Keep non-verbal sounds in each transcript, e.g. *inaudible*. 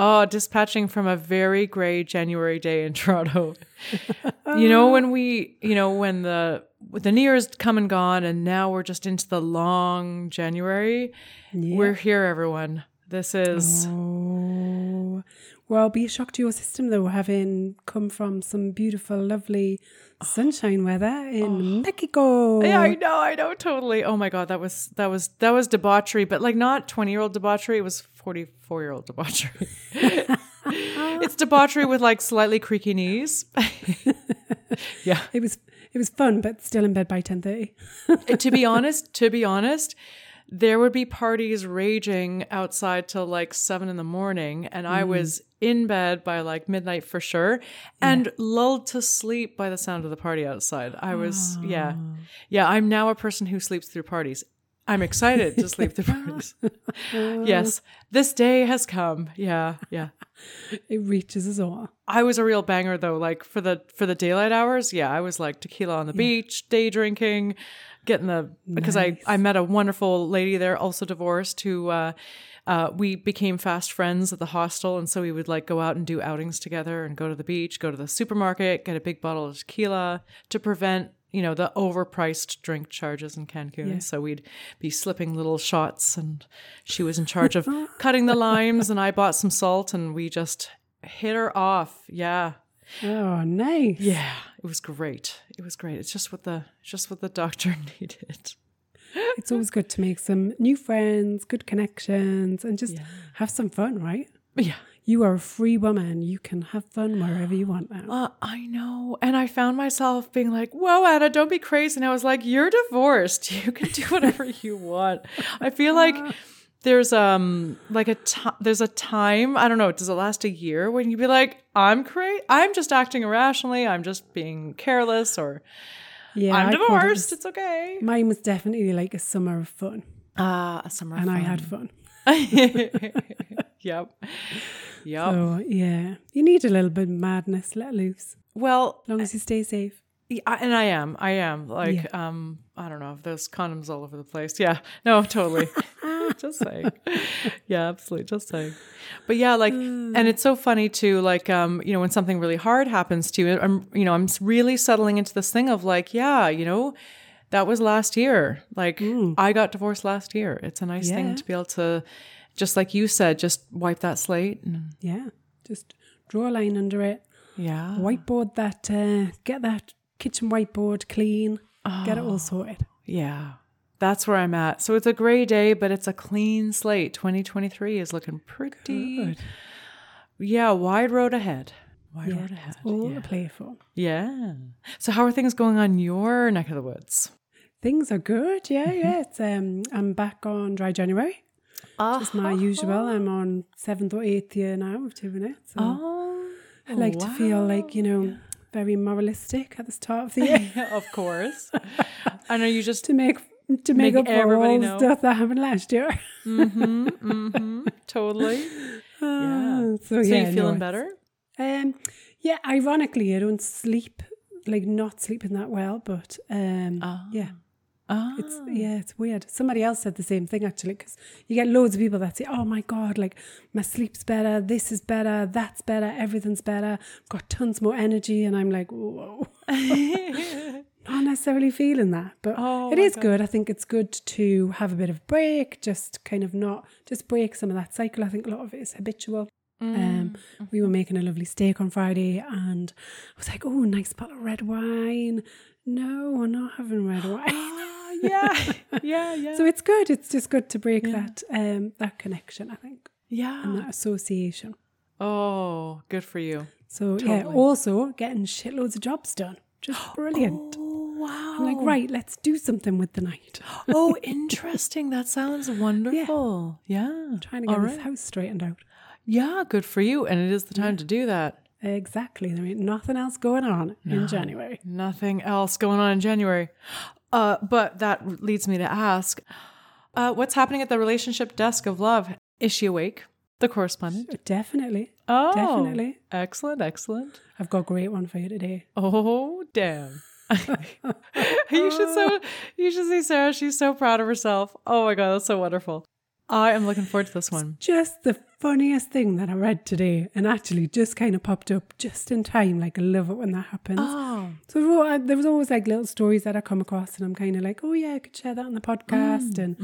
Oh, dispatching from a very gray January day in *laughs* Toronto. you know when we, you know when the the New Year's come and gone, and now we're just into the long January. We're here, everyone. This is Oh, well, be a shock to your system though, having come from some beautiful, lovely sunshine weather in oh. Mexico. Yeah, I know, I know, totally. Oh my god, that was that was that was debauchery, but like not twenty year old debauchery. It was forty four year old debauchery. *laughs* it's debauchery with like slightly creaky knees. *laughs* yeah. It was it was fun, but still in bed by ten thirty. to be honest, to be honest, there would be parties raging outside till like seven in the morning, and I mm. was in bed by like midnight for sure, and lulled to sleep by the sound of the party outside. I was, yeah, yeah. I'm now a person who sleeps through parties. I'm excited to sleep through *laughs* parties. yes, this day has come. Yeah, yeah. *laughs* It reaches us all. I was a real banger though. Like for the for the daylight hours, yeah, I was like tequila on the beach, day drinking, getting the because I I met a wonderful lady there, also divorced, who uh, uh, we became fast friends at the hostel, and so we would like go out and do outings together and go to the beach, go to the supermarket, get a big bottle of tequila to prevent. You know, the overpriced drink charges in Cancun. So we'd be slipping little shots, and she was in charge of *laughs* cutting the limes, and I bought some salt, and we just hit her off. Yeah. Oh, nice. Yeah, it was great. It was great. It's just what the just what the doctor *laughs* needed. It's always good to make some new friends, good connections, and just have some fun, right? Yeah. You are a free woman. You can have fun wherever you want now. Uh, I know. And I found myself being like, whoa, Anna, don't be crazy. And I was like, you're divorced. *laughs* You can do whatever you want. I feel like *laughs* there's um like a there's a time, I don't know, does it last a year when you be like, I'm crazy. I'm just acting irrationally. I'm just being careless or Yeah, I'm I called it divorced. It's okay. Mine was definitely like a summer of fun, Ah, a summer and I had fun. yep. *laughs* Yep. So yeah, you need a little bit of madness, let loose, well, as long as you stay safe. Yeah, and I am. I am. Like, um, I don't know if there's condoms all over the place. Yeah. No, *laughs* totally. *laughs* just saying. Yeah, absolutely. Just saying. But yeah, like, and it's so funny too, like, um, you know, when something really hard happens to you, I'm, you know, I'm really settling into this thing of like, yeah, you know, that was last year. Like, I got divorced last year. It's a nice Yeah. thing to be able to, just like you said, just wipe that slate. And, Yeah, just draw a line under it, yeah. whiteboard that, uh, get that kitchen whiteboard clean, get it all sorted. Yeah. That's where I'm at. So it's a gray day, but it's a clean slate. 2023 is looking pretty. Good. Yeah, wide road ahead. Wide road ahead. All Yeah. to play for. yeah. So how are things going on your neck of the woods? Things are good. Yeah, yeah. It's um, I'm back on dry January. It's my usual. I'm on seventh or eighth year now of doing it. So Oh. I like to feel like you know very moralistic at the start of the *laughs* year of course. I know you just to make to make, Make up for everybody all know. the stuff that happened last year. Mm-hmm, *laughs* mm-hmm, totally. Uh, so, So yeah, you feeling no, better? Um, yeah. Ironically, I don't sleep like not sleeping that well, but um, yeah. Ah. It's yeah, it's weird. Somebody else said the same thing actually, because you get loads of people that say, "Oh my god, like my sleep's better, this is better, that's better, everything's better, got tons more energy," and I'm like, "Whoa." *laughs* *laughs* Not necessarily feeling that, but Oh it is God. good. I think it's good to have a bit of break, just kind of not just break some of that cycle. I think a lot of it is habitual. Mm. Um, we were making a lovely steak on Friday, and I was like, "Oh, nice bottle of red wine." No, we're not having red *gasps* wine. Ah, yeah. *laughs* Yeah, yeah. So it's good. It's just good to break that um that connection, I think, yeah. and that association. Oh, good for you. So yeah, also getting shitloads of jobs done. Just *gasps* brilliant. Oh, wow. I'm like, right, let's do something with the night. *gasps* oh, interesting. That sounds *laughs* wonderful. Yeah. Trying to get All this right. house straightened out. Yeah, good for you. And it is the time to do that. Exactly. There ain't nothing else going on in January. Nothing else going on in January. Uh, but that leads me to ask uh, what's happening at the relationship desk of love? Is she awake? The correspondent. Definitely. Oh, Definitely. Excellent, excellent. I've got a great one for you today. Oh, damn. *laughs* you should so you should see Sarah. She's so proud of herself. Oh my god, that's so wonderful. I am looking forward to this one. Just the funniest thing that I read today and actually just kind of popped up just in time. Like, I love it when that happens. Oh, So there there was always like little stories that I come across, and I'm kind of like, oh yeah, I could share that on the podcast. And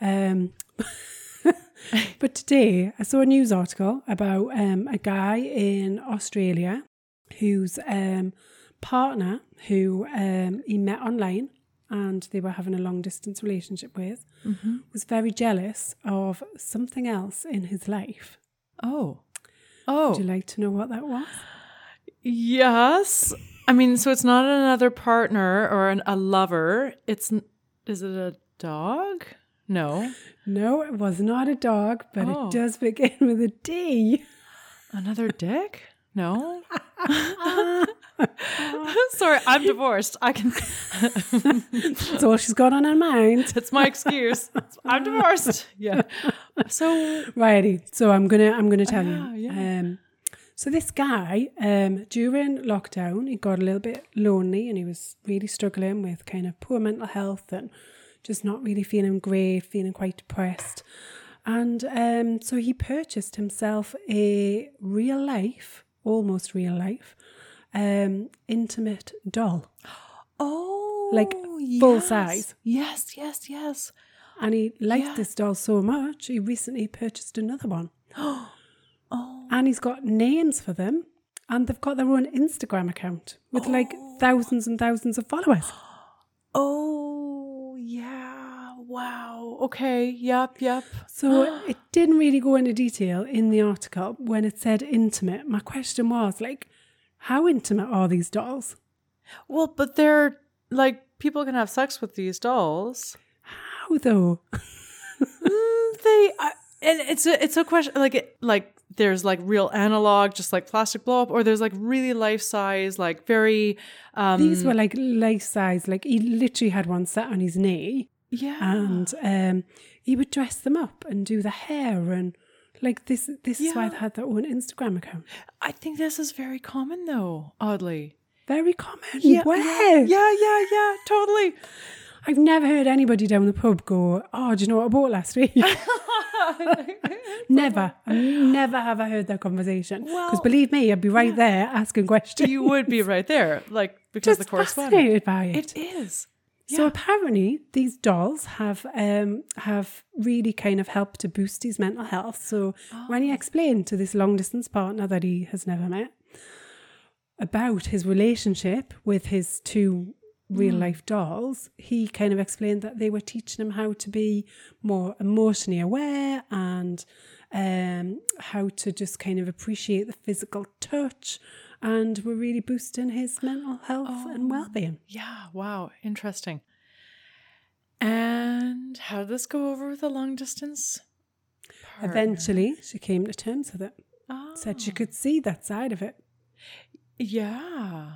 um, *laughs* but today I saw a news article about um, a guy in Australia whose um, partner, who um, he met online, and they were having a long distance relationship with, Mm-hmm. was very jealous of something else in his life. oh, Oh. Would you like to know what that was? yes. I mean, so it's not another partner or an, a lover. It's n- is it a dog? No, No, it was not a dog, but Oh. it does begin *laughs* with a D. another dick. No. *laughs* *laughs* Sorry, I'm divorced. I can. That's all she's got on her mind. *laughs* It's my excuse. I'm divorced. Yeah. So Righty. So I'm gonna I'm gonna tell Yeah, you. yeah. Um, so this guy, um, during lockdown, he got a little bit lonely and he was really struggling with kind of poor mental health and just not really feeling great, feeling quite depressed. And um, so he purchased himself a real life, almost real life, um, intimate doll. Oh, Like, full yes. size. Yes, yes, yes. And he liked Yeah. this doll so much, he recently purchased another one. *gasps* Oh, And he's got names for them. And they've got their own Instagram account with like thousands and thousands of followers. *gasps* oh, yeah. Wow. Okay. Yep. Yep. So *gasps* it didn't really go into detail in the article when it said intimate. My question was like, how intimate are these dolls? Well, but they're like people can have sex with these dolls. How though? *laughs* Mm, they I, and it's a it's a question like it, like there's like real analog, just like plastic blow up, or there's like really life size, like very um These were like life size. Like he literally had one sat on his knee yeah. and um, he would dress them up and do the hair and like this. This is why they had their own Instagram account. I think this is very common though, oddly. Very common. Yeah, Where? Yeah, yeah, yeah, totally. I've never heard anybody down the pub go, "Oh, do you know what I bought last week?" *laughs* never. I never have I heard that conversation. Because Well, believe me, I'd be right there asking questions. you would be right there, like because just the correspondent. fascinated by it. It is. So apparently, these dolls have um, have really kind of helped to boost his mental health. So when Oh. he explained to this long distance partner that he has never met about his relationship with his two real Hmm. life dolls, he kind of explained that they were teaching him how to be more emotionally aware and um, how to just kind of appreciate the physical touch. And were really boosting his mental health Oh. and well being. Yeah. Wow. Interesting. And how did this go over with the long distance? partner? Eventually, she came to terms with it. Oh. Said she could ah. see that side of it. Yeah.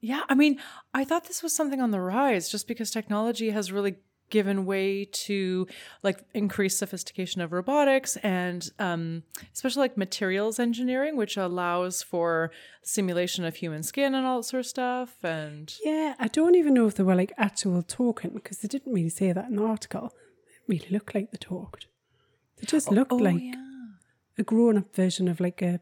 Yeah. I mean, I thought this was something on the rise just because technology has really given way to like increased sophistication of robotics and um, especially like materials engineering, which allows for simulation of human skin and all that sort of stuff. And Yeah, I don't even know if they were like actual talking because they didn't really say that in the article. It really looked like they talked. They just looked oh, like yeah. a grown up version of like a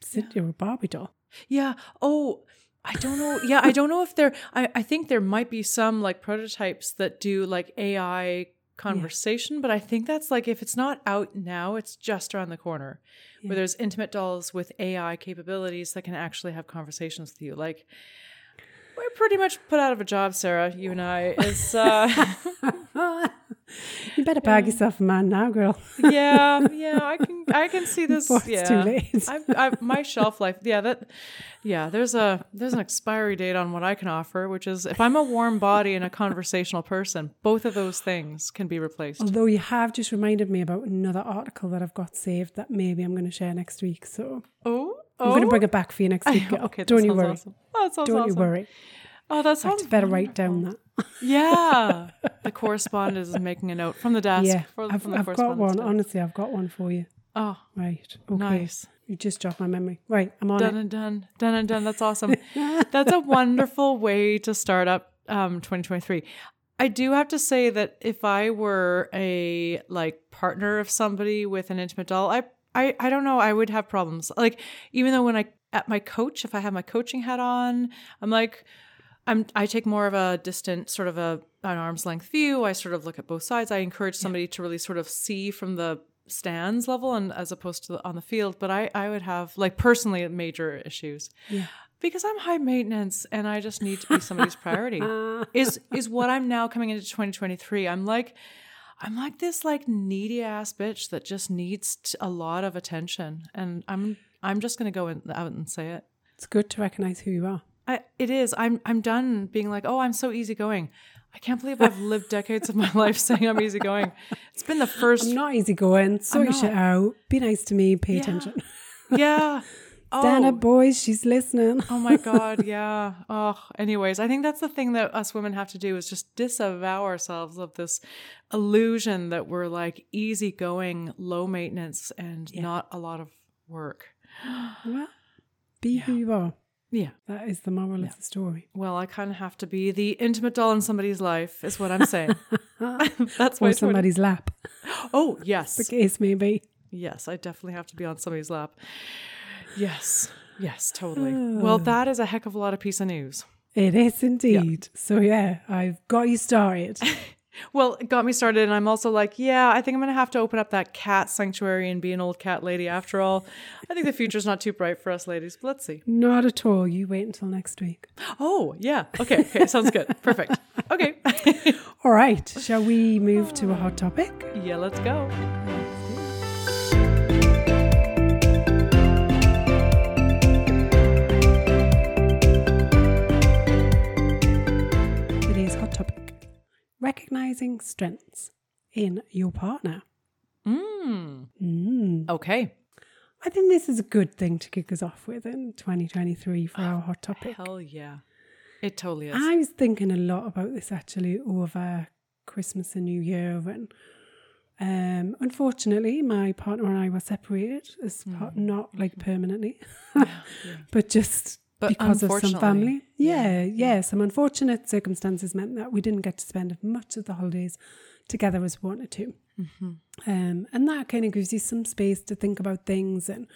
Cindy or a Barbie doll. Yeah. Oh, I don't know. Yeah, I don't know if there. I I think there might be some like prototypes that do like AI conversation, but I think that's like if it's not out now, it's just around the corner. Yeah. Where there's intimate dolls with AI capabilities that can actually have conversations with you. Like pretty much put out of a job, Sarah. You and I is uh, *laughs* You better bag yourself a man now, girl. *laughs* yeah, *laughs* yeah, I can I can see this. Before it's yeah, too late. I've, I've, my shelf life. Yeah, that. Yeah, there's a there's an expiry date on what I can offer, which is if I'm a warm body and a conversational person, both of those things can be replaced. Although you have just reminded me about another article that I've got saved that maybe I'm going to share next week. So Oh, I'm going to bring it back for you next week. okay, Don't you worry. Awesome. Oh, that sounds Don't awesome. you worry. Oh, that I sounds better write down that. Yeah, *laughs* the correspondent is making a note from the desk. Yeah, for, I've, from the I've got one. desk. Honestly, I've got one for you. Oh, Right. Okay. nice. You just jogged my memory. Right. I'm on Done it. and done, done and done. That's awesome. *laughs* That's a wonderful way to start up um, 2023. I do have to say that if I were a like partner of somebody with an intimate doll, I I I don't know, I would have problems. Like even though when I at my coach, if I have my coaching hat on, I'm like I'm I take more of a distant sort of a an arm's length view. I sort of look at both sides. I encourage somebody to really sort of see from the stands level and as opposed to the, on the field. But I I would have like personally major issues. Yeah. Because I'm high maintenance and I just need to be somebody's priority. *laughs* is is what I'm now coming into 2023. I'm like I'm like this like needy ass bitch that just needs t- a lot of attention and I'm I'm just going to go in, out and say it. It's good to recognize who you are. I, it is. I'm I'm done being like, oh, I'm so easygoing. I can't believe I've lived *laughs* decades of my life saying I'm easygoing. It's been the first, I'm not easy going. Sort shit out. Be nice to me. Pay attention. yeah. *laughs* Oh, up, boys. She's listening. oh my *laughs* god, yeah. Oh, anyways, I think that's the thing that us women have to do is just disavow ourselves of this illusion that we're like easygoing, low maintenance, and not a lot of work. *gasps* Well, be who you are. Yeah. That is the moral of the story. Well, I kind of have to be the intimate doll in somebody's life, is what I'm saying. *laughs* that's Or 20 somebody's lap. Oh yes, The case maybe. Yes, I definitely have to be on somebody's lap. Yes, yes, totally. Ah. well, that is a heck of a lot of piece of news. It is indeed. So yeah, I've got you started. *laughs* Well, it got me started, and I'm also like, yeah, I think I'm going to have to open up that cat sanctuary and be an old cat lady after all. I think the future's not too bright for us ladies, but let's see. Not at all. You wait until next week. Oh, yeah. Okay, okay, sounds good. Perfect. Okay. *laughs* All right. Shall we move to a hot topic? yeah, let's go. Recognizing strengths in your partner. Mm. Mm. Okay. I think this is a good thing to kick us off with in 2023 for our hot topic. Hell yeah. It totally is. I was thinking a lot about this actually over Christmas and New Year, and um, unfortunately, my partner and I were separated, as part, not like permanently, *laughs* but just But because of some family. Yeah, yeah, some unfortunate circumstances meant that we didn't get to spend much of the holidays together as we wanted to. Um, and that kind of gives you some space to think about things. And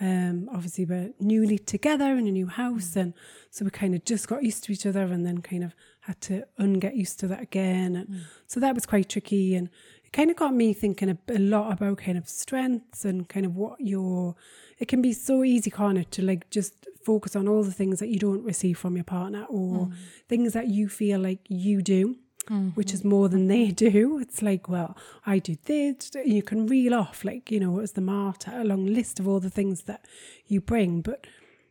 um, obviously, we're newly together in a new house. And so we kind of just got used to each other and then kind of had to unget used to that again. And so that was quite tricky. And it kind of got me thinking a, a lot about kind of strengths and kind of what your. It can be so easy, can't it, to like just focus on all the things that you don't receive from your partner or hmm. things that you feel like you do which is more than they do. It's like, well, I do this. You can reel off, like, you know, as the martyr, a long list of all the things that you bring. But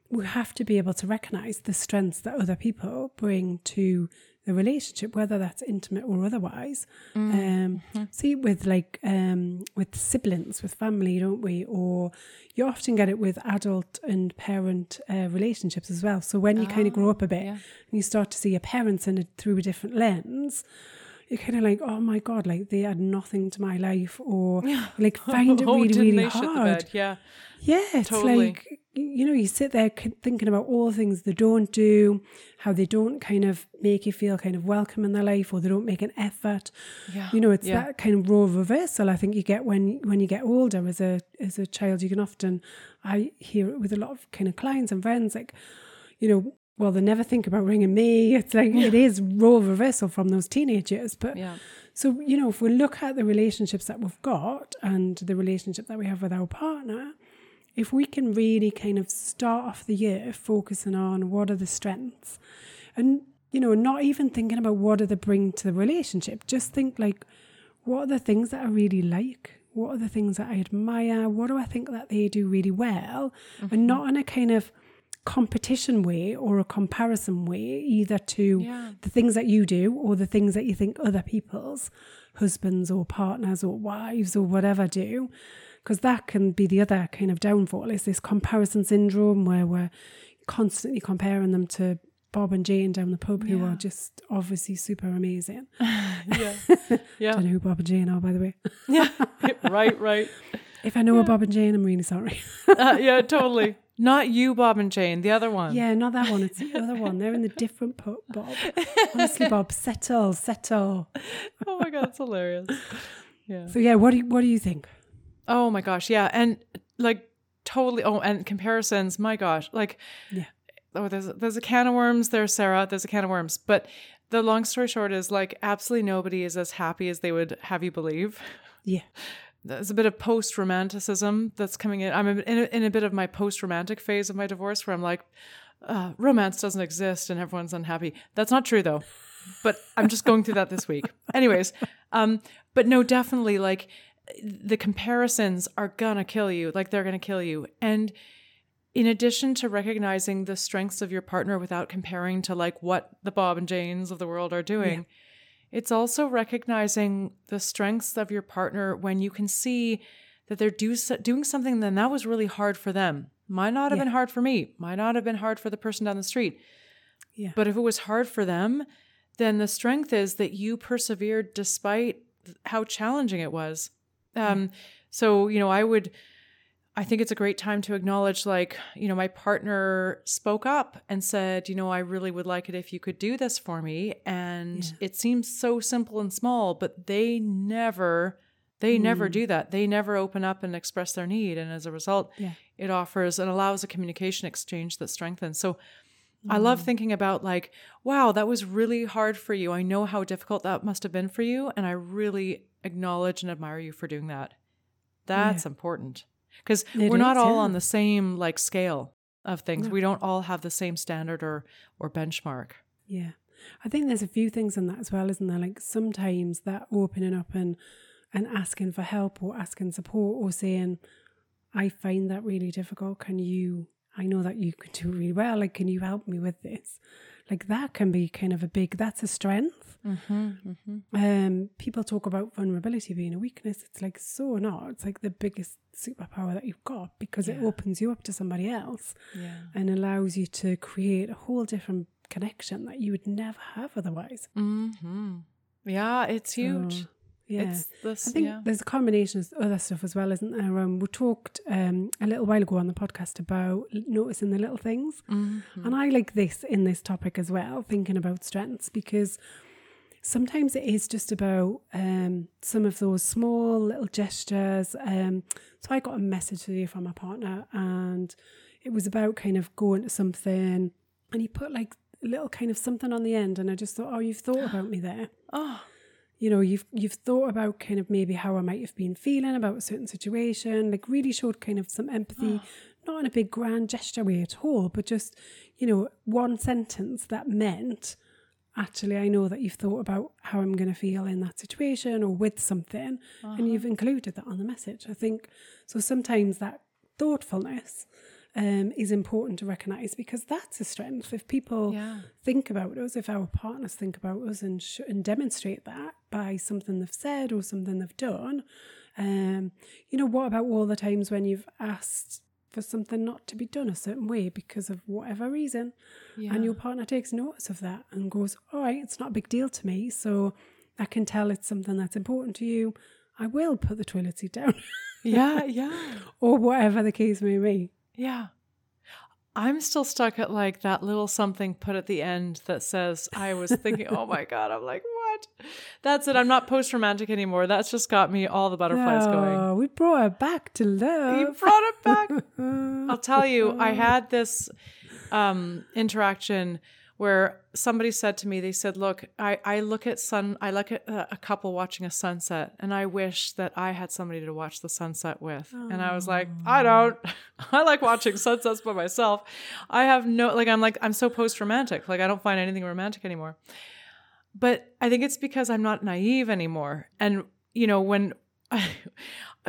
we have to be able to recognize the strengths that other people bring to the relationship, whether that's intimate or otherwise. Um, see, with like um, with siblings, with family, don't we? Or you often get it with adult and parent uh, relationships as well. So when you kind of grow up a bit yeah. and you start to see your parents in it through a different lens, you're kind of like, oh my god, like they add nothing to my life, or like *laughs* find it really, really they shit the hard. Yeah. Yeah, it's Totally. like you know, you sit there thinking about all the things they don't do, how they don't kind of make you feel kind of welcome in their life, or they don't make an effort. Yeah. You know, it's Yeah. that kind of role reversal. I think you get when when you get older as a as a child. You can often I hear it with a lot of kind of clients and friends, like you know. Well, they never think about ringing me. It's like it is role reversal from those teenage years. But Yeah. so, you know, if we look at the relationships that we've got and the relationship that we have with our partner, if we can really kind of start off the year focusing on what are the strengths and, you know, not even thinking about what do they bring to the relationship, just think like, what are the things that I really like? What are the things that I admire? What do I think that they do really well? Mm-hmm. And not in a kind of competition way or a comparison way, either to Yeah. the things that you do or the things that you think other people's husbands or partners or wives or whatever do. Because that can be the other kind of downfall is this comparison syndrome where we're constantly comparing them to Bob and Jane down the pub who Yeah. are just obviously super amazing. *laughs* *laughs* yeah. Yeah. Don't know who Bob and Jane are, by the way. *laughs* Yeah. right, right. If I know a Bob and Jane, I'm really sorry. Uh, yeah, totally. Not you, Bob and Jane, the other one. yeah, not that one. It's the other one. They're in the different pub, Bob. *laughs* Honestly, Bob, settle, settle. Oh my god, it's hilarious. Yeah. So yeah, what do you, what do you think? Oh my gosh, yeah, and like totally. Oh, and comparisons. My gosh, like Yeah. Oh, there's there's a can of worms there, Sarah. There's a can of worms. But the long story short is like absolutely nobody is as happy as they would have you believe. Yeah, There's a bit of post romanticism that's coming in. I'm in a, in a bit of my post romantic phase of my divorce where I'm like, uh, romance doesn't exist and everyone's unhappy. That's not true though. But I'm just going through that this week. *laughs* Anyways, um, but no, definitely like the comparisons are gonna kill you. Like they're gonna kill you. And in addition to recognizing the strengths of your partner without comparing to like what the Bob and Janes of the world are doing, it's also recognizing the strengths of your partner when you can see that they're do, doing something then that was really hard for them. Might not have Yeah. been hard for me. Might not have been hard for the person down the street. yeah, But if it was hard for them, then the strength is that you persevered despite how challenging it was. Um, so, you know, I would, I think it's a great time to acknowledge, like, you know, my partner spoke up and said, you know, I really would like it if you could do this for me. And Yeah. it seems so simple and small, but they never, they never Mm. do that. They never open up and express their need. And as a result, yeah, it offers and allows a communication exchange that strengthens. So I Mm. love thinking about like, wow, that was really hard for you. I know how difficult that must have been for you, and I really acknowledge and admire you for doing that. That's important because we're not is, all yeah. on the same like scale of things. No. We don't all have the same standard or or benchmark. yeah. I think there's a few things in that as well, isn't there? Like sometimes that opening up and and asking for help or asking support or saying, I find that really difficult. Can you? I know that you can do really well. Like, can you help me with this? Like that can be kind of a big. That's a strength. Mm-hmm, mm-hmm. Um, people talk about vulnerability being a weakness. It's like so not. It's like the biggest superpower that you've got because it opens you up to somebody else Yeah. and allows you to create a whole different connection that you would never have otherwise. Mm-hmm. Yeah, it's huge. So, yeah. It's this. I think yeah. there's a combination of other stuff as well, isn't there? Um, we talked um, a little while ago on the podcast about noticing the little things. Mhm. And I like this in this topic as well, thinking about strengths, because sometimes it is just about um, some of those small little gestures. Um, so I got a message today from my partner, and it was about kind of going to something, and he put like a little kind of something on the end, and I just thought, oh, you've thought about me there. *gasps* Oh, You know, you've you've thought about kind of maybe how I might have been feeling about a certain situation, like really showed kind of some empathy, ah. not in a big grand gesture way at all, but just, you know, one sentence that meant actually I know that you've thought about how I'm going to feel in that situation or with something and uh-huh. you've included that on the message. I think so sometimes that thoughtfulness um, is important to recognize because that's a strength. If people yeah. think about us, if our partners think about us and sh- and demonstrate that by something they've said or something they've done, um, you know, what about all the times when you've asked for something not to be done a certain way because of whatever reason, Yeah. and your partner takes notice of that and goes, "All right, it's not a big deal to me, so I can tell it's something that's important to you. I will put the toilet seat down, yeah. *laughs* Yeah. or whatever the case may be." Yeah. I'm still stuck at like that little something put at the end that says, I was thinking, oh my *laughs* God. I'm like, what? That's it. I'm not post romantic anymore. That's just got me all the butterflies going. Oh, we brought her back to love. You brought it back. *laughs* I'll tell you, I had this um, interaction where somebody said to me, they said, look, I, I look at sun, I look at a, a couple watching a sunset and I wish that I had somebody to watch the sunset with. And I was like, I don't, *laughs* I like watching sunsets by myself. I have no, like, I'm like, I'm so post romantic. Like, I don't find anything romantic anymore. But I think it's because I'm not naive anymore. And you know, when *laughs*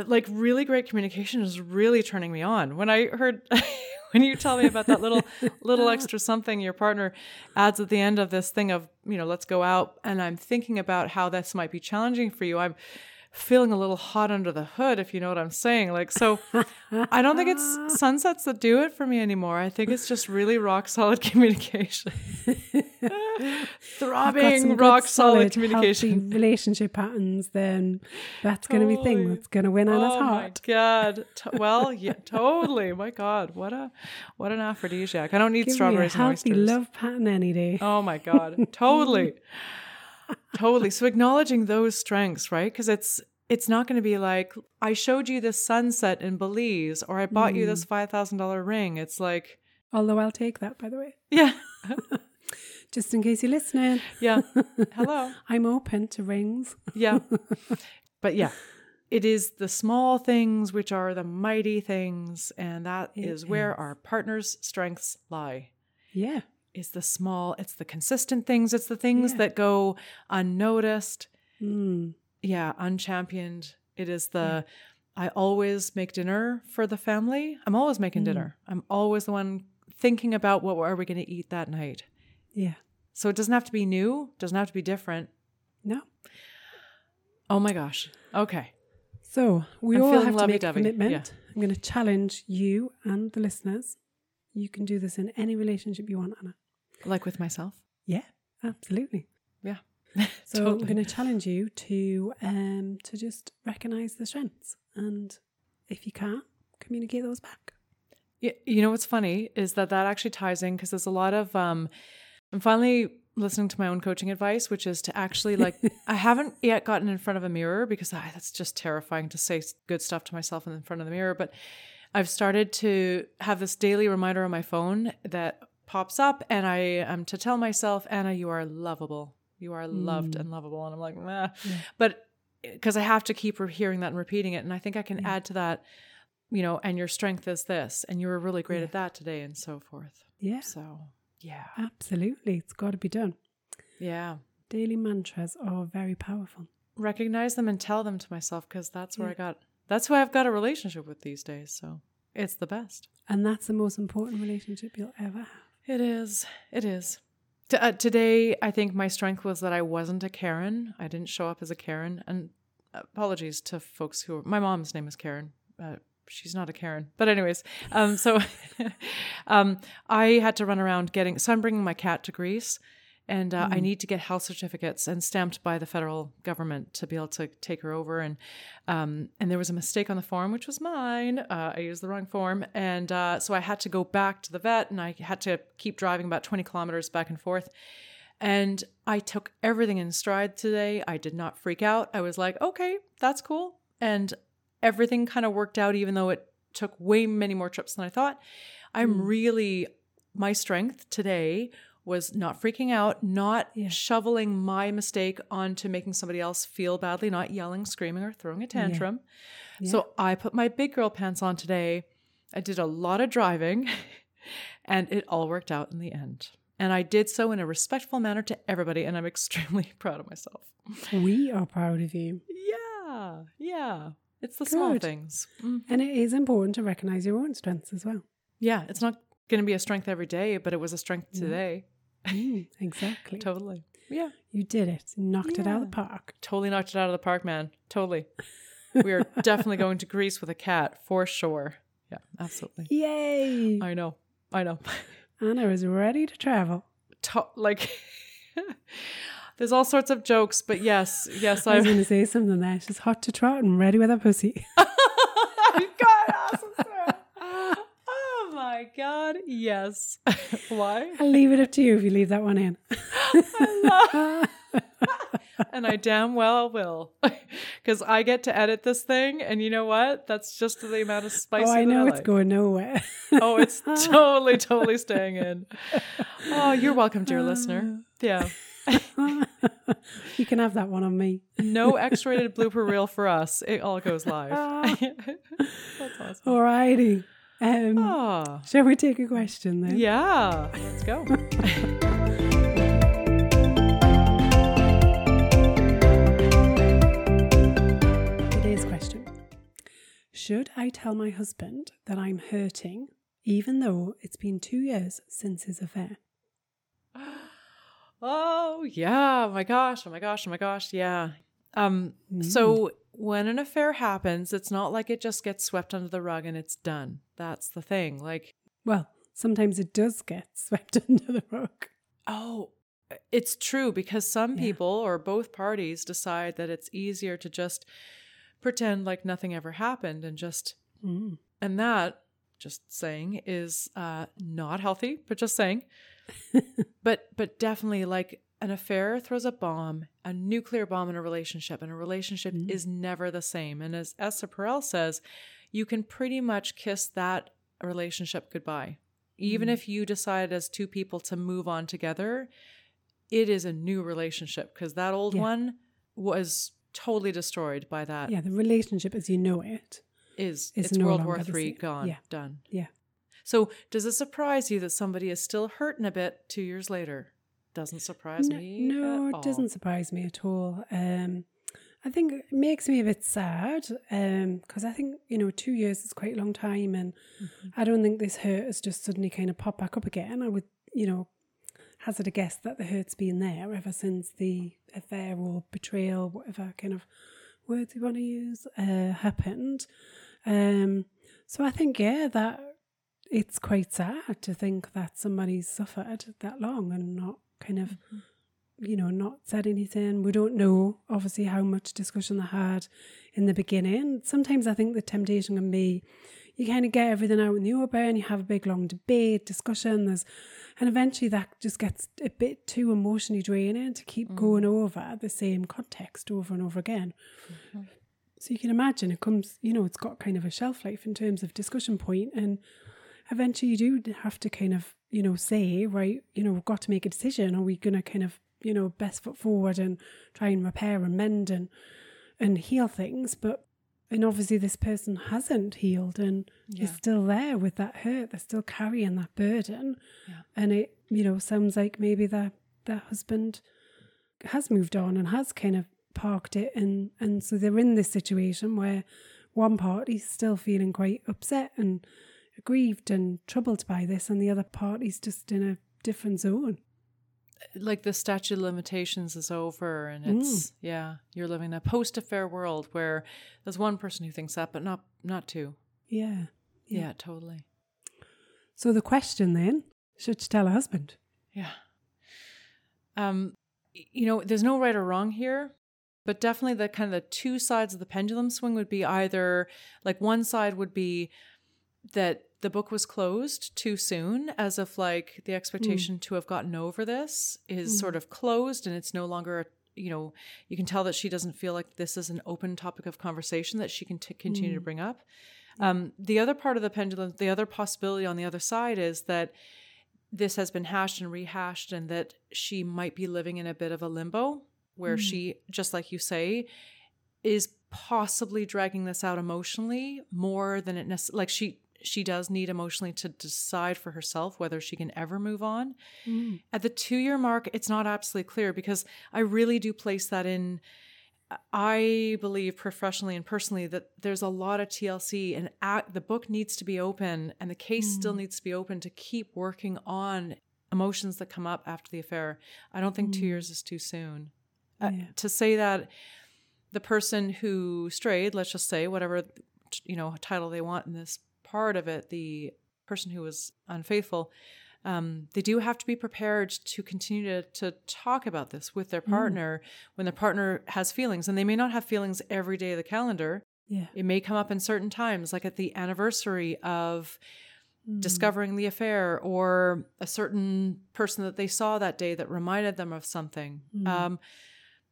like really great communication is really turning me on. When I heard *laughs* when you tell me about that little *laughs* little extra something your partner adds at the end of this thing of, you know, let's go out and I'm thinking about how this might be challenging for you. I'm feeling a little hot under the hood, if you know what I'm saying. Like, so I don't think it's *laughs* sunsets that do it for me anymore. I think it's just really rock solid *laughs* communication. Throbbing, rock solid, communication. relationship patterns, then that's going to be thing that's going to win on oh heart. my god! T- well, *laughs* yeah, totally. My god, what a what an aphrodisiac. I don't need Give strawberries me a and healthy oysters. love pattern any day. Oh my god, totally, totally. So acknowledging those strengths, right? Because it's it's not going to be like I showed you this sunset in Belize or I bought you Mm. this five thousand dollar ring. It's like, Although I'll take that, by the way, yeah, *laughs* just in case you're listening. yeah. *laughs* Hello, I'm open to rings. yeah, *laughs* but yeah. It is the small things which are the mighty things, and that is, is where our partner's strengths lie. Yeah. It's the small, it's the consistent things, it's the things Yeah. that go unnoticed, Mm. yeah, unchampioned. It is the I always make dinner for the family. I'm always making Mm. dinner. I'm always the one thinking about what are we going to eat that night. Yeah. So it doesn't have to be new, doesn't have to be different. No. Oh my gosh. Okay. So we I'm all have to make a commitment. yeah. I'm going to challenge you and the listeners. You can do this in any relationship you want, Anna. Like with myself. Yeah, absolutely. Yeah. *laughs* So I'm going to challenge you to um to just recognize the strengths, and if you can't, communicate those back. Y- You know what's funny is that that actually ties in because there's a lot of um I'm finally listening to my own coaching advice which is to actually like *laughs* I haven't yet gotten in front of a mirror because ah, that's just terrifying to say good stuff to myself in front of the mirror but I've started to have this daily reminder on my phone that pops up and I am to tell myself Anna you are lovable you are loved mm. and lovable and I'm like nah. but eh, because I have to keep hearing that and repeating it and I think I can add to that you know, and your strength is this, and you were really great Yeah. at that today, and so forth. Yeah, So, yeah, absolutely. It's got to be done. yeah. Daily mantras are very powerful. Recognize them and tell them to myself because that's where I got, that's who I've got a relationship with these days. So it's the best. And that's the most important relationship you'll ever have. It is. It is. T- uh, today, I think my strength was that I wasn't a Karen. I didn't show up as a Karen. And apologies to folks who, are, my mom's name is Karen. Uh, she's not a Karen. But, anyways, um, so *laughs* um, I had to run around getting, so I'm bringing my cat to Greece. And uh, I need to get health certificates and stamped by the federal government to be able to take her over. And um, and there was a mistake on the form, which was mine. Uh, I used the wrong form, and uh, so I had to go back to the vet, and I had to keep driving about twenty kilometers back and forth. And I took everything in stride today. I did not freak out. I was like, okay, that's cool, and everything kind of worked out, even though it took way many more trips than I thought. I'm really my strength today was not freaking out, not Yeah. shoveling my mistake onto making somebody else feel badly, not yelling, screaming, or throwing a tantrum. So I put my big girl pants on today. I did a lot of driving, *laughs* and it all worked out in the end. And I did so in a respectful manner to everybody, and I'm *laughs* extremely proud of myself. We are proud of you. Yeah, yeah. It's the small things. Mm. And it is important to recognize your own strengths as well. Yeah, it's not going to be a strength every day, but it was a strength today. Mm, *laughs* exactly. Totally. Yeah. You did it. Knocked it out of the park. Totally knocked it out of the park, man. Totally. *laughs* We are definitely going to Greece with a cat for sure. Yeah, absolutely. Yay! I know. I know. Anna is ready to travel. To- like, *laughs* there's all sorts of jokes, but yes, yes, I was I've going to say something there. She's hot to trot and ready with a pussy. God, awesome, Sarah. Oh my God, yes. *laughs* Why? I'll leave it up to you if you leave that one in. *laughs* And I damn well will, *laughs* because I get to edit this thing, and you know what? That's just the amount of spice. oh, I know it's like. going nowhere. Oh, it's totally, totally staying in. Oh, you're welcome, dear listener. Uh. Yeah. you can have that one on me. No X rated blooper reel for us. It all goes live. That's awesome. Alrighty. Um. Ah. Shall we take a question then? Yeah, let's go. Today's question Should I tell my husband that I'm hurting, even though it's been two years since his affair? *gasps* Oh, yeah. Oh my gosh. Oh my gosh. Oh my gosh. Yeah. Um so when an affair happens, it's not like it just gets swept under the rug and it's done. That's the thing. Like, Well, sometimes it does get *laughs* swept under the rug. oh, it's true because some Yeah. people or both parties decide that it's easier to just pretend like nothing ever happened and just Mm. and that just saying is uh not healthy, but just saying. *laughs* but but definitely like an affair throws a bomb, a nuclear bomb in a relationship, and a relationship mm. is never the same. And as Esther Perel says, you can pretty much kiss that relationship goodbye. Even mm. if you decide as two people to move on together, it is a new relationship because that old Yeah. one was totally destroyed by that. Yeah, the relationship as you know it. Is It's no World War Three gone, Yeah. done. Yeah. So, does it surprise you that somebody is still hurting a bit two years later? Doesn't surprise No, me. no, it all. doesn't surprise me at all. Um, I think it makes me a bit sad because I think, you know, two years is quite a long time. And Mm-hmm. I don't think this hurt has just suddenly kind of popped back up again. I would, you know, hazard a guess that the hurt's been there ever since the affair or betrayal, whatever kind of words you want to use, uh, happened. Um, so I think, yeah, that it's quite sad to think that somebody's suffered that long and not kind of, mm-hmm. you know, not said anything. We don't know, obviously, how much discussion they had in the beginning. Sometimes I think the temptation can be you kind of get everything out in the open, you have a big long debate, discussion, there's, and eventually that just gets a bit too emotionally draining to keep mm-hmm. going over the same context over and over again. Mm-hmm. So you can imagine it comes, you know, it's got kind of a shelf life in terms of discussion point, and eventually you do have to kind of, you know, say, right, you know, we've got to make a decision. Are we going to kind of, you know, best foot forward and try and repair and mend and and heal things? But and obviously this person hasn't healed and Yeah. is still there with that hurt. They're still carrying that burden, Yeah. and it, you know, sounds like maybe the the husband has moved on and has kind of parked it and and so they're in this situation where one party's still feeling quite upset and aggrieved and troubled by this and the other party's just in a different zone Like the statute of limitations is over, and Mm. it's yeah, you're living in a post-affair world where there's one person who thinks that, but not not two. yeah Yeah, totally. so the question then should she tell her husband Yeah. Um, you know, there's no right or wrong here, but definitely the kind of the two sides of the pendulum swing would be either like one side would be that the book was closed too soon, as if like the expectation mm. to have gotten over this is mm. sort of closed and it's no longer. a You know, you can tell that she doesn't feel like this is an open topic of conversation that she can t- continue to mm. bring up. Um, the other part of the pendulum, the other possibility on the other side is that this has been hashed and rehashed and that she might be living in a bit of a limbo where she just like you say is possibly dragging this out emotionally more than it necessarily like she she does need emotionally to decide for herself whether she can ever move on. Mm. At the 2 year mark it's not absolutely clear because i really do place that in I believe professionally and personally that there's a lot of TLC and at, the book needs to be open and the case still mm. needs to be open to keep working on emotions that come up after the affair. I don't think two mm. years is too soon. Uh, to say that the person who strayed, let's just say whatever you know title they want in this part of it, the person who was unfaithful, um, they do have to be prepared to continue to, to talk about this with their partner when their partner has feelings. And they may not have feelings every day of the calendar. yeah It may come up in certain times, like at the anniversary of discovering the affair or a certain person that they saw that day that reminded them of something. Um,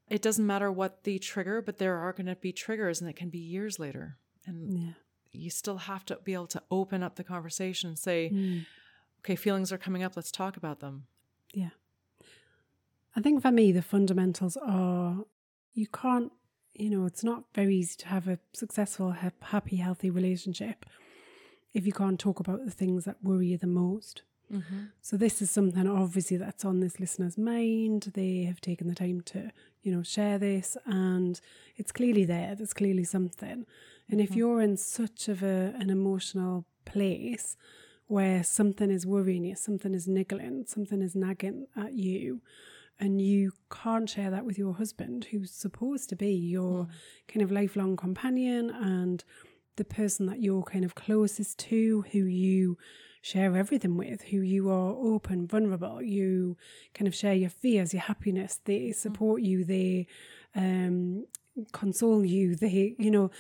it doesn't matter what the trigger, but there are going to be triggers and it can be years later. And yeah you still have to be able to open up the conversation and say, mm. okay, feelings are coming up, let's talk about them. Yeah. I think for me, the fundamentals are you can't, you know, it's not very easy to have a successful, happy, healthy relationship if you can't talk about the things that worry you the most. Mm-hmm. So this is something obviously that's on this listener's mind. They have taken the time to, you know, share this, and it's clearly there. There's clearly something. And if you're in such of a, an emotional place where something is worrying you, something is niggling, something is nagging at you, and you can't share that with your husband, who's supposed to be your mm. kind of lifelong companion and the person that you're kind of closest to, who you share everything with, who you are open, vulnerable, you kind of share your fears, your happiness, they support you, they um, console you, they, you know,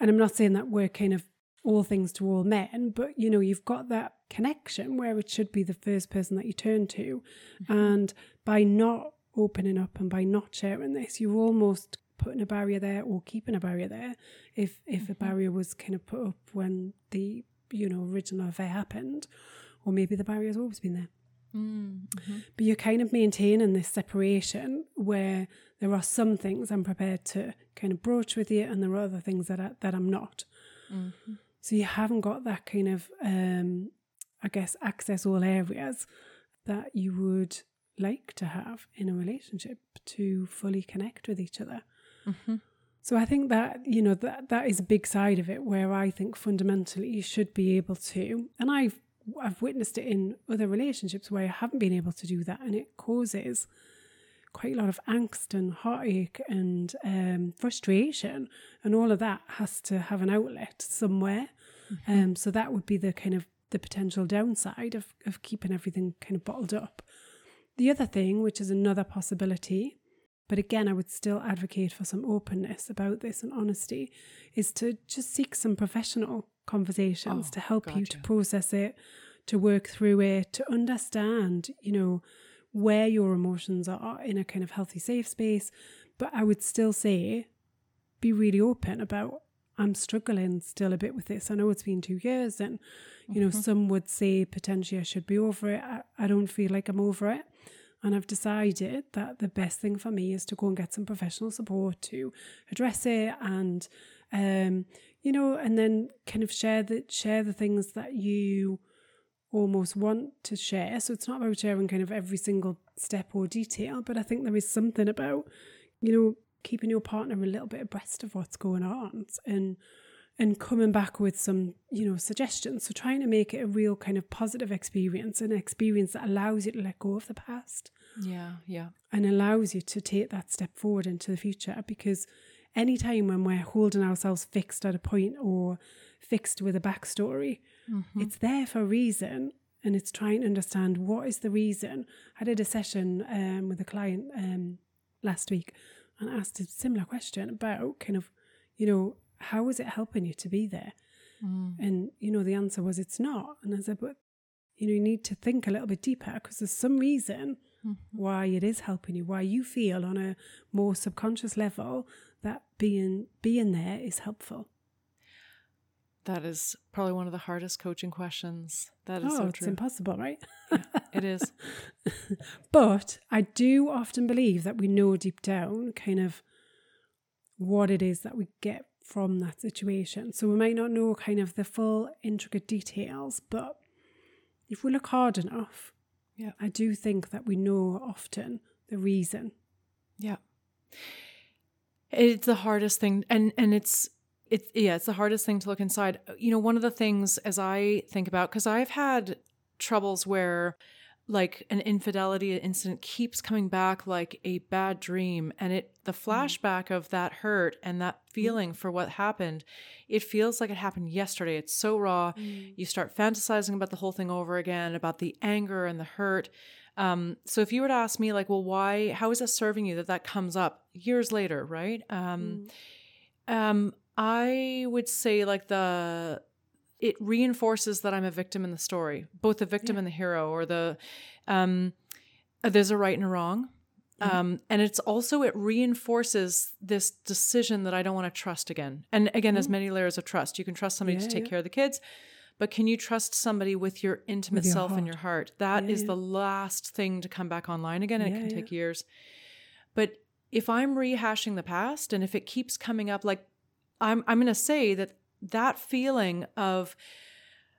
and I'm not saying that we're kind of all things to all men, but you know, you've got that connection where it should be the first person that you turn to. Mm-hmm. And by not opening up and by not sharing this, you're almost putting a barrier there or keeping a barrier there if if mm-hmm. a barrier was kind of put up when the you know original affair happened or maybe the barrier's always been there mm-hmm. but you're kind of maintaining this separation where there are some things i'm prepared to kind of broach with you and there are other things that, I, that i'm not mm-hmm. so you haven't got that kind of um i guess access all areas that you would like to have in a relationship to fully connect with each other Mm-hmm. So I think that you know that that is a big side of it where I think fundamentally you should be able to, and I've I've witnessed it in other relationships where I haven't been able to do that, and it causes quite a lot of angst and heartache and um, frustration, and all of that has to have an outlet somewhere. Mm-hmm. Um, so that would be the kind of the potential downside of of keeping everything kind of bottled up. The other thing, which is another possibility, but again, I would still advocate for some openness about this and honesty, is to just seek some professional conversations oh, to help gotcha. you to process it, to work through it, to understand, you know, where your emotions are in a kind of healthy, safe space. But I would still say be really open about I'm struggling still a bit with this. I know it's been two years, and you know, mm-hmm. some would say potentially I should be over it. I, I don't feel like I'm over it. And I've decided that the best thing for me is to go and get some professional support to address it and um, you know, and then kind of share the share the things that you almost want to share. So it's not about sharing kind of every single step or detail, but I think there is something about, you know, keeping your partner a little bit abreast of what's going on and and coming back with some, you know, suggestions. So trying to make it a real kind of positive experience, an experience that allows you to let go of the past. Yeah, yeah. And allows you to take that step forward into the future because anytime when we're holding ourselves fixed at a point or fixed with a backstory, mm-hmm. it's there for a reason and it's trying to understand what is the reason. I did a session um, with a client um, last week and asked a similar question about kind of, you know, how is it helping you to be there? Mm. And, you know, the answer was it's not. And I said, but, you know, you need to think a little bit deeper because there's some reason mm-hmm. why it is helping you, why you feel on a more subconscious level that being being there is helpful. That is probably one of the hardest coaching questions. That is oh, so it's impossible, right? yeah, it is. *laughs* but I do often believe that we know deep down kind of what it is that we get from that situation. So we might not know kind of the full intricate details, but if we look hard enough, yeah, I do think that we know often the reason. Yeah. It's the hardest thing and and it's it's yeah, it's the hardest thing to look inside. You know, one of the things as I think about cuz I've had troubles where like an infidelity incident keeps coming back like a bad dream and it the mm. flashback mm. of that hurt and that mm. feeling mm. for what happened it feels like it happened yesterday it's so raw mm. you start fantasizing about the whole thing over again about the anger and the hurt um, so if you were to ask me like well why how is that serving you that that comes up years later right um, mm. um, i would say like the it reinforces that I'm a victim in the story, both the victim yeah. and the hero, or the um, there's a right and a wrong. Mm-hmm. Um, and it's also it reinforces this decision that I don't want to trust again. And again, mm-hmm. there's many layers of trust. You can trust somebody yeah, to take yeah. care of the kids, but can you trust somebody with your intimate with your self heart. and your heart? That is the last thing to come back online again. And it can take years. But if I'm rehashing the past and if it keeps coming up, like I'm I'm gonna say that that feeling of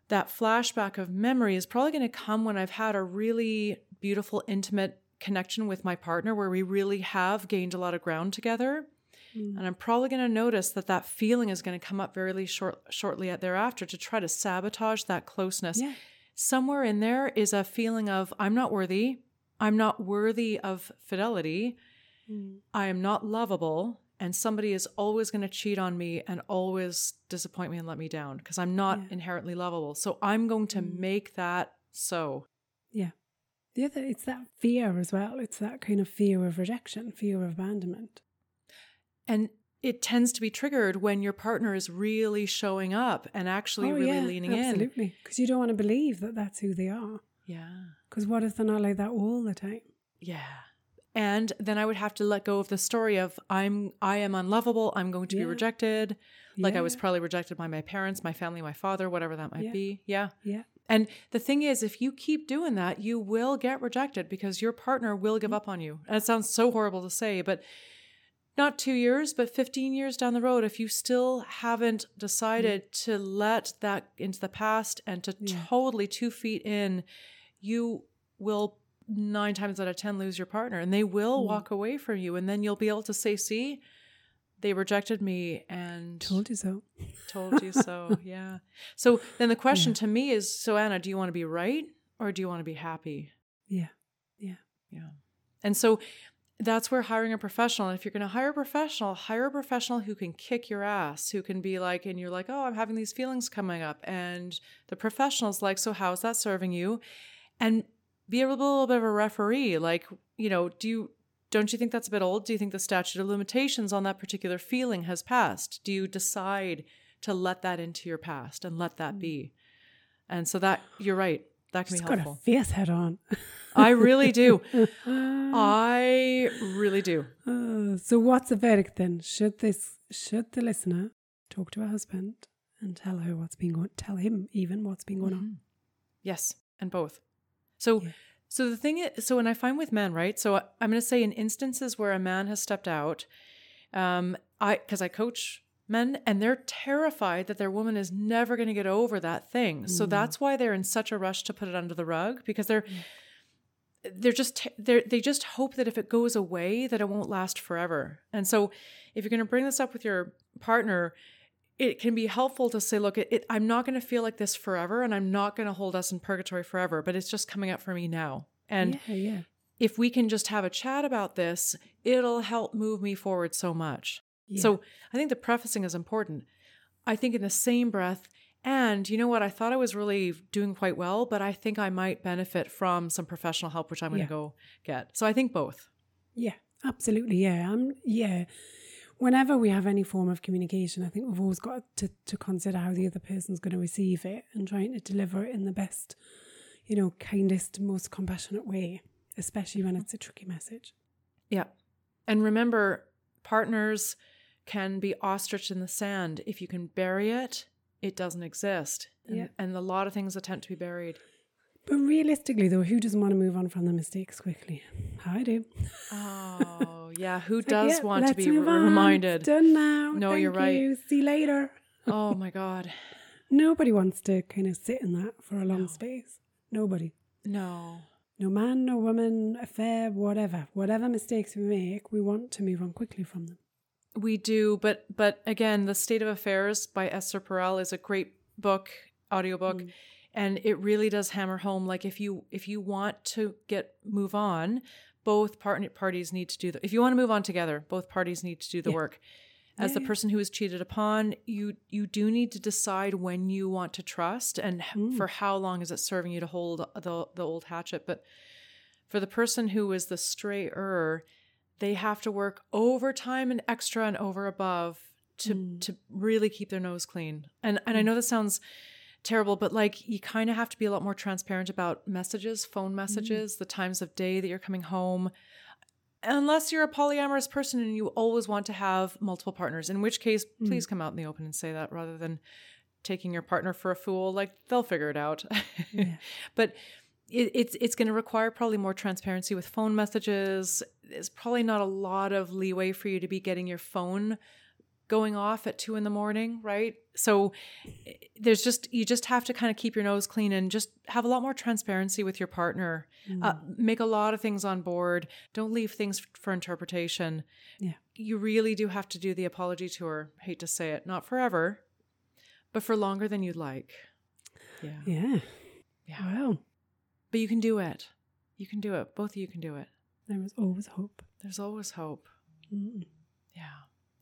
that flashback of memory is probably going to come when I've had a really beautiful, intimate connection with my partner where we really have gained a lot of ground together. Mm. and I'm probably going to notice that that feeling is going to come up very short, shortly at thereafter to try to sabotage that closeness. Yeah. Somewhere in there is a feeling of I'm not worthy. I'm not worthy of fidelity. Mm. I am not lovable. And somebody is always going to cheat on me and always disappoint me and let me down because I'm not Yeah. inherently lovable. So I'm going to mm. make that so. Yeah. The other, it's that fear as well. It's that kind of fear of rejection, fear of abandonment. And it tends to be triggered when your partner is really showing up and actually really leaning in. Oh, absolutely. Because you don't want to believe that that's who they are. Yeah. Because what if they're not like that all the time? Yeah. And then I would have to let go of the story of I'm I am unlovable, I'm going to be rejected. Like I was probably rejected by my parents, my family, my father, whatever that might Yeah. be. Yeah. Yeah. And the thing is, if you keep doing that, you will get rejected because your partner will Mm. give up on you. And it sounds so horrible to say, but not two years, but 15 years down the road, if you still haven't decided to let that into the past and to Yeah. totally two feet in, you will nine times out of 10 lose your partner and they will Mm. walk away from you. And then you'll be able to say, see, they rejected me and Told you so. told you so. *laughs* Yeah. So then the question to me is so, Anna, do you want to be right or do you want to be happy? Yeah. Yeah. Yeah. And so that's where hiring a professional, and if you're going to hire a professional, hire a professional who can kick your ass, who can be like, and you're like, oh, I'm having these feelings coming up. And the professional's like, so how's that serving you? And be a little bit of a referee. Like, you know, do you, don't you think that's a bit old? Do you think the statute of limitations on that particular feeling has passed? Do you decide to let that into your past and let that hmm. be? And so that, you're right. That can Just be got a helpful. face head on. *laughs* I really do. *laughs* I really do. Uh, so what's the verdict then? Should this should the listener talk to her husband and tell her what's been going tell him even what's been going on? Yes, and both. So, Yeah. so the thing is, so when I find with men, right? So I- I'm going to say in instances where a man has stepped out, um, I because I coach men and they're terrified that their woman is never going to get over that thing. So that's why they're in such a rush to put it under the rug because they're they're just they they just hope that if it goes away that it won't last forever. And so if you're going to bring this up with your partner, it can be helpful to say, look, it, it, I'm not going to feel like this forever, and I'm not going to hold us in purgatory forever, but it's just coming up for me now. And yeah, yeah. if we can just have a chat about this, it'll help move me forward so much. Yeah. So I think the prefacing is important. I think in the same breath, and you know what? I thought I was really doing quite well, but I think I might benefit from some professional help, which I'm going Yeah. to go get. So I think both. Yeah, absolutely. Yeah, um, yeah. Whenever we have any form of communication, I think we've always got to, to consider how the other person's going to receive it and trying to deliver it in the best, you know, kindest, most compassionate way, especially when it's a tricky message. Yeah. And remember, partners can be ostrich in the sand. If you can bury it, it doesn't exist. And, Yeah. and a lot of things attempt to be buried. But realistically, though, who doesn't want to move on from the mistakes quickly? I do. Oh, *laughs* yeah. Who like, does yeah, want to be re- reminded? It's done now. No, Thank you're right. you. See you later. Oh, my *laughs* God. Nobody wants to kind of sit in that for a long No. space. Nobody. No. No man, no woman, affair, whatever. Whatever mistakes we make, we want to move on quickly from them. We do, but but again, The State of Affairs by Esther Perel is a great book, audiobook, mm. and it really does hammer home like if you if you want to get move on, both part, parties need to do the if you want to move on together, both parties need to do the Yeah. work. As Yeah, the person who is cheated upon, you you do need to decide when you want to trust and h- mm. for how long is it serving you to hold the the old hatchet. But for the person who is the strayer, they have to work overtime and extra and over above to mm. to really keep their nose clean. And and I mm. know this sounds terrible, but like you kind of have to be a lot more transparent about messages, phone mm. messages, the times of day that you're coming home. Unless you're a polyamorous person and you always want to have multiple partners, in which case, please come out in the open and say that rather than taking your partner for a fool. Like they'll figure it out. *laughs* but it, it's it's going to require probably more transparency with phone messages. There's probably not a lot of leeway for you to be getting your phone going off at two in the morning, right? So eh, there's just you just have to kind of keep your nose clean and just have a lot more transparency with your partner. Uh, make a lot of things on board. Don't leave things for interpretation. Yeah. You really do have to do the apology tour. Hate to say it, not forever, but for longer than you'd like. Yeah. Yeah. Yeah. Wow. But you can do it. You can do it. Both of you can do it. There is always hope. There's always hope. Mm. Yeah.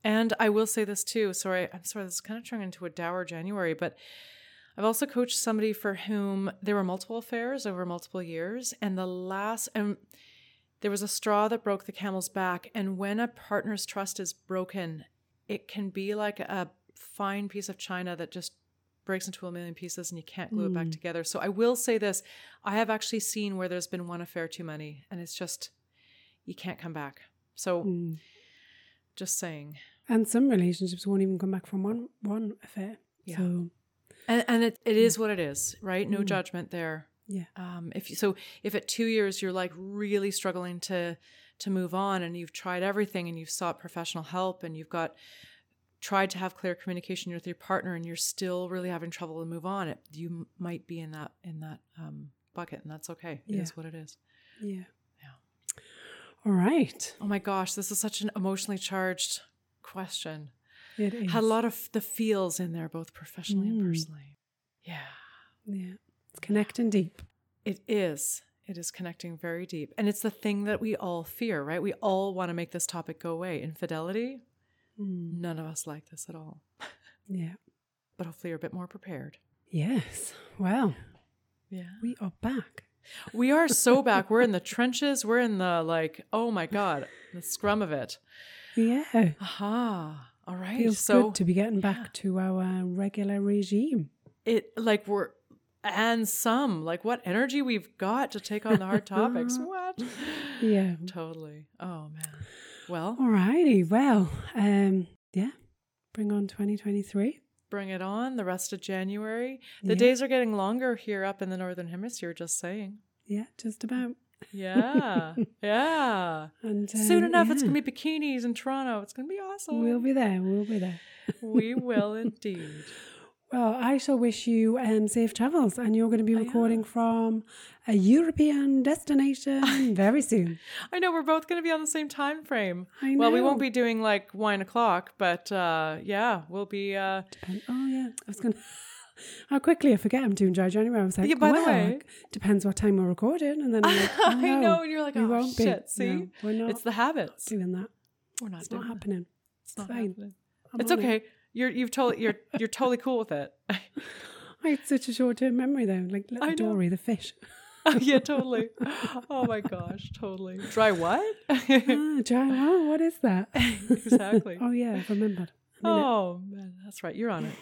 And I will say this too. Sorry, I'm sorry, this is kind of turning into a dour January, but I've also coached somebody for whom there were multiple affairs over multiple years. And the last, and there was a straw that broke the camel's back. And when a partner's trust is broken, it can be like a fine piece of china that just breaks into a million pieces and you can't glue it back together. So I will say this I have actually seen where there's been one affair too many, and it's just, you can't come back. So Mm. just saying. And some relationships won't even come back from one one affair. Yeah. So And, and it, it is what it is, right? No judgment there. yeah. Um, if you, so, if at two years you're like really struggling to to move on, and you've tried everything, and you've sought professional help, and you've got tried to have clear communication with your partner, and you're still really having trouble to move on, it you might be in that in that um, bucket, and that's okay. It is Yeah. what it is. Yeah. Yeah. All right. Oh my gosh, this is such an emotionally charged question. It is. Had a lot of the feels in there, both professionally and Mm. personally. Yeah. Yeah. It's connecting deep. It is. It is connecting very deep. And it's the thing that we all fear, right? We all want to make this topic go away. Infidelity, Mm. none of us like this at all. Yeah. But hopefully you're a bit more prepared. Yes. Well, Yeah. we are back. We are so back. We're in the trenches. We're in the like, oh my God, the scrum of it. Yeah. Aha. All right. Feels so good to be getting back to our regular regime. it like we're and some like what energy we've got to take on the hard *laughs* topics. What? Yeah. Totally. Oh man. Well, All righty. Well, um, yeah. Bring on 2023. bring it on the rest of January. The Yeah. days are getting longer here up in the northern hemisphere, just saying. Yeah, just about. Yeah. *laughs* yeah. And um, Soon enough it's going to be bikinis in Toronto. It's going to be awesome. We'll be there. We'll be there. we will *laughs* indeed. Well, I shall wish you um, safe travels, and you're going to be recording from a European destination *laughs* very soon. I know we're both going to be on the same time frame. I Well, we won't be doing like wine o'clock, but uh, yeah, we'll be. Uh, Depend- oh yeah, I was going. *laughs* to... How quickly I forget I'm doing dry January. I was like, Yeah, by the well, way- depends what time we're recording, and then I'm like, *laughs* oh, I no, know, and you're like, we oh won't be. shit. See, No, we're not it's the habits. doing that. We're not It's doing not happening. It's not fine. happening. I'm It's on it. okay. You're you've totally you're you're totally cool with it. *laughs* I had such a short-term memory though, like little. Dory the fish. *laughs* yeah, totally. *laughs* Oh my gosh, totally. Dry what? ah, dry. Oh, what is that? exactly. oh yeah, I've remembered. I'm in it. Oh man, that's right. You're on it.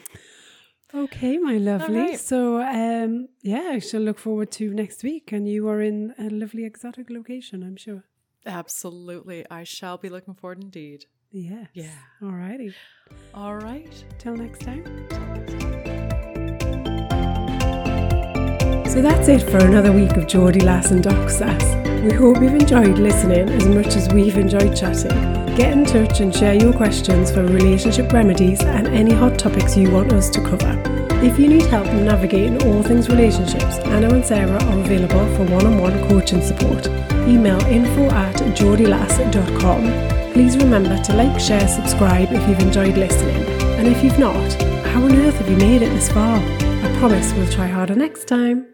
Okay, my lovely. right. So, um, yeah, I shall look forward to next week, and you are in a lovely exotic location, I'm sure. Absolutely. I shall be looking forward indeed. Yes. Yeah. All righty. All right. Till next time. So that's it for another week of Geordie Lass and Doc Sass. We hope you've enjoyed listening as much as we've enjoyed chatting. Get in touch and share your questions for relationship remedies and any hot topics you want us to cover. If you need help navigating all things relationships, Anna and Sarah are available for one-on-one coaching support. Email info at geordielass.com. Please remember to like, share, subscribe if you've enjoyed listening. And if you've not, how on earth have you made it this far? I promise we'll try harder next time.